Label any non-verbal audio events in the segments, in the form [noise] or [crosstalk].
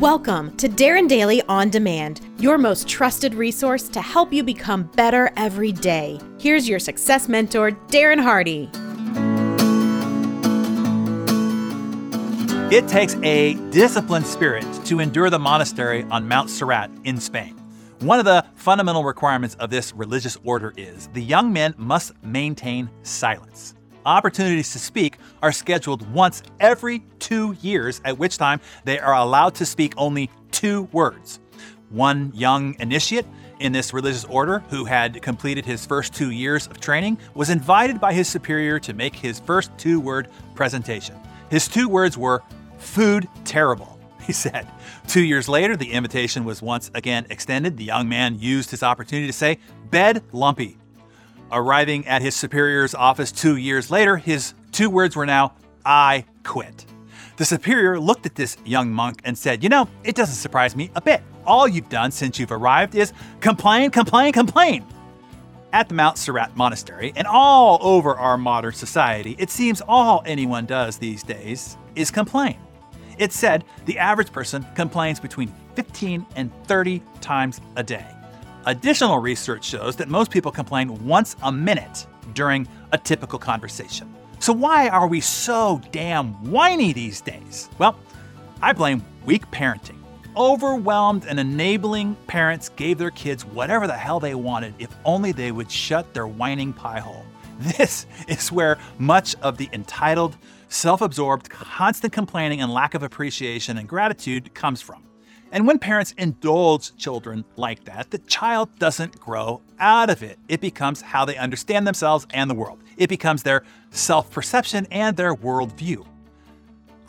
Welcome to Darren Daily On Demand, your most trusted resource to help you become better every day. Here's your success mentor, Darren Hardy. It takes a disciplined spirit to endure the monastery on Mount Serrat in Spain. One of the fundamental requirements of this religious order is the young men must maintain silence opportunities to speak are scheduled once every two years, at which time they are allowed to speak only two words. One young initiate in this religious order, who had completed his first two years of training, was invited by his superior to make his first two word presentation. His two words were, Food terrible, [laughs] he said. Two years later, the invitation was once again extended. The young man used his opportunity to say, Bed lumpy. Arriving at his superior's office two years later, his two words were now, I quit. The superior looked at this young monk and said, You know, it doesn't surprise me a bit. All you've done since you've arrived is complain, complain, complain. At the Mount Serrat Monastery and all over our modern society, it seems all anyone does these days is complain. It said the average person complains between 15 and 30 times a day. Additional research shows that most people complain once a minute during a typical conversation. So, why are we so damn whiny these days? Well, I blame weak parenting. Overwhelmed and enabling parents gave their kids whatever the hell they wanted if only they would shut their whining pie hole. This [laughs] is where much of the entitled, self absorbed, constant complaining and lack of appreciation and gratitude comes from. And when parents indulge children like that, the child doesn't grow out of it. It becomes how they understand themselves and the world. It becomes their self perception and their worldview.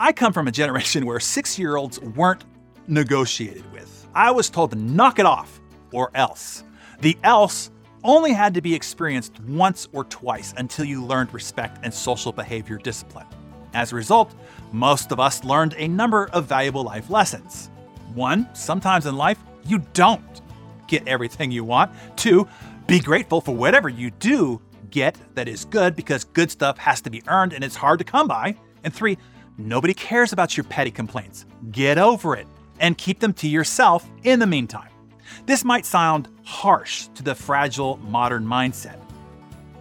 I come from a generation [laughs] where six year olds weren't negotiated with. I was told to knock it off or else. The else only had to be experienced once or twice until you learned respect and social behavior discipline. As a result, most of us learned a number of valuable life lessons. One, sometimes in life, you don't get everything you want. Two, be grateful for whatever you do get that is good because good stuff has to be earned and it's hard to come by. And three, nobody cares about your petty complaints. Get over it and keep them to yourself in the meantime. This might sound harsh to the fragile modern mindset,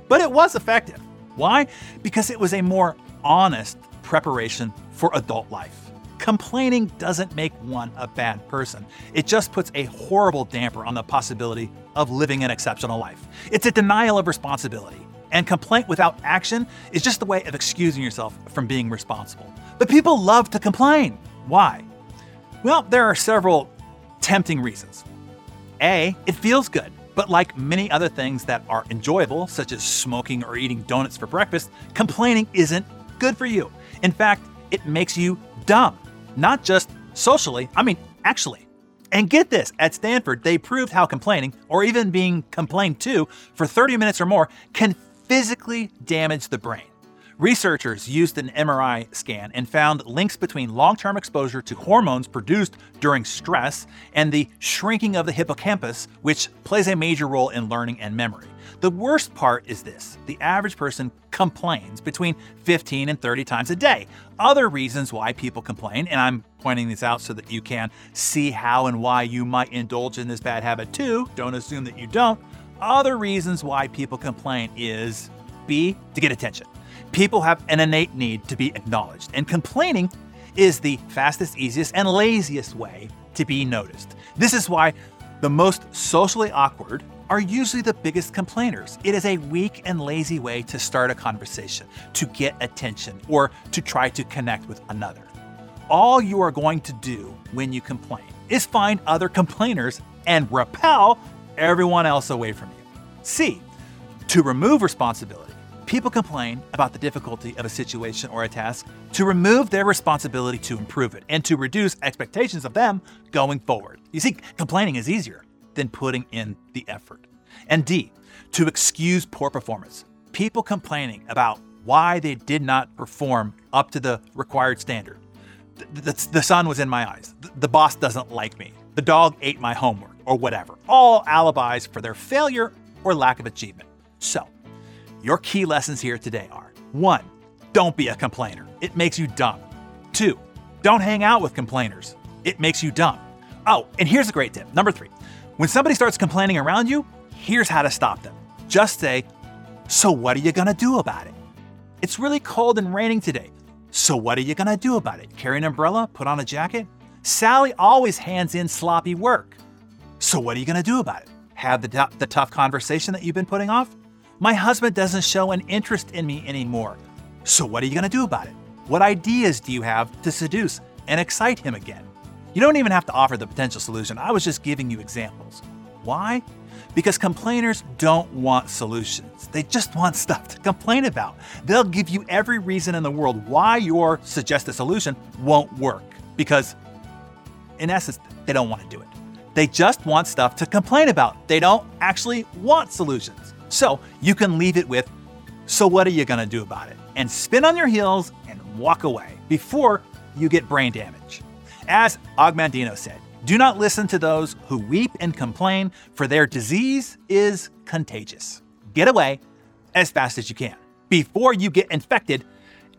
but it was effective. Why? Because it was a more honest preparation for adult life. Complaining doesn't make one a bad person. It just puts a horrible damper on the possibility of living an exceptional life. It's a denial of responsibility. And complaint without action is just a way of excusing yourself from being responsible. But people love to complain. Why? Well, there are several tempting reasons. A, it feels good. But like many other things that are enjoyable, such as smoking or eating donuts for breakfast, complaining isn't good for you. In fact, it makes you dumb. Not just socially, I mean, actually. And get this at Stanford, they proved how complaining, or even being complained to for 30 minutes or more, can physically damage the brain. Researchers used an MRI scan and found links between long term exposure to hormones produced during stress and the shrinking of the hippocampus, which plays a major role in learning and memory. The worst part is this the average person complains between 15 and 30 times a day. Other reasons why people complain, and I'm pointing this out so that you can see how and why you might indulge in this bad habit too, don't assume that you don't. Other reasons why people complain is B, to get attention. People have an innate need to be acknowledged, and complaining is the fastest, easiest, and laziest way to be noticed. This is why the most socially awkward are usually the biggest complainers. It is a weak and lazy way to start a conversation, to get attention, or to try to connect with another. All you are going to do when you complain is find other complainers and repel everyone else away from you. C. To remove responsibility People complain about the difficulty of a situation or a task to remove their responsibility to improve it and to reduce expectations of them going forward. You see, complaining is easier than putting in the effort. And D, to excuse poor performance. People complaining about why they did not perform up to the required standard. The, the, the sun was in my eyes. The, the boss doesn't like me. The dog ate my homework, or whatever. All alibis for their failure or lack of achievement. So, your key lessons here today are 1. Don't be a complainer, it makes you dumb. 2. Don't hang out with complainers. it makes you dumb. Oh, and here's a great tip. Number three when somebody starts complaining around you, here's how to stop them. Just say, So what are you gonna do about it? It's really cold and raining today. So what are you gonna do about it? Carry an umbrella? Put on a jacket? Sally always hands in sloppy work. So what are you gonna do about it? Have the, t- the tough conversation that you've been putting off? My husband doesn't show an interest in me anymore. So what are you gonna do about it? What ideas do you have to seduce and excite him again? You don't even have to offer the potential solution. I was just giving you examples. Why? Because complainers don't want solutions. They just want stuff to complain about. They'll give you every reason in the world why your suggested solution won't work. Because, in essence, they don't want to do it. They just want stuff to complain about. They don't actually want solutions. So you can leave it with, So what are you to do about it? And spin on your heels and walk away before you get brain damage. As Og Mandino said, do not listen to those who weep and complain, for their disease is contagious. Get away as fast as you can before you get infected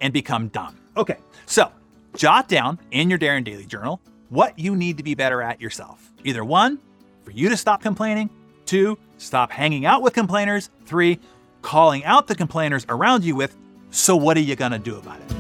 and become dumb. Okay, so jot down in your Darren Daily Journal what you need to be better at yourself. Either one, for you to stop complaining, two, stop hanging out with complainers, three, calling out the complainers around you with, so what are you gonna do about it?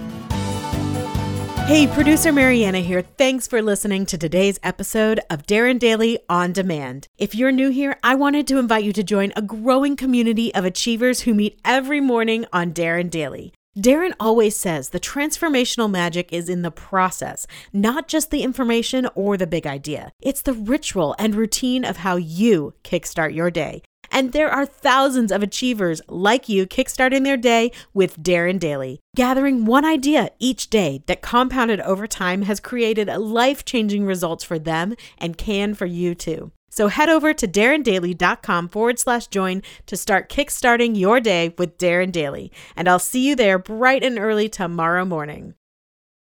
Hey, producer Mariana here. Thanks for listening to today's episode of Darren Daily On Demand. If you're new here, I wanted to invite you to join a growing community of achievers who meet every morning on Darren Daily. Darren always says the transformational magic is in the process, not just the information or the big idea. It's the ritual and routine of how you kickstart your day. And there are thousands of achievers like you kickstarting their day with Darren Daily. Gathering one idea each day that compounded over time has created life changing results for them and can for you too. So head over to darrendaily.com forward slash join to start kickstarting your day with Darren Daily. And I'll see you there bright and early tomorrow morning.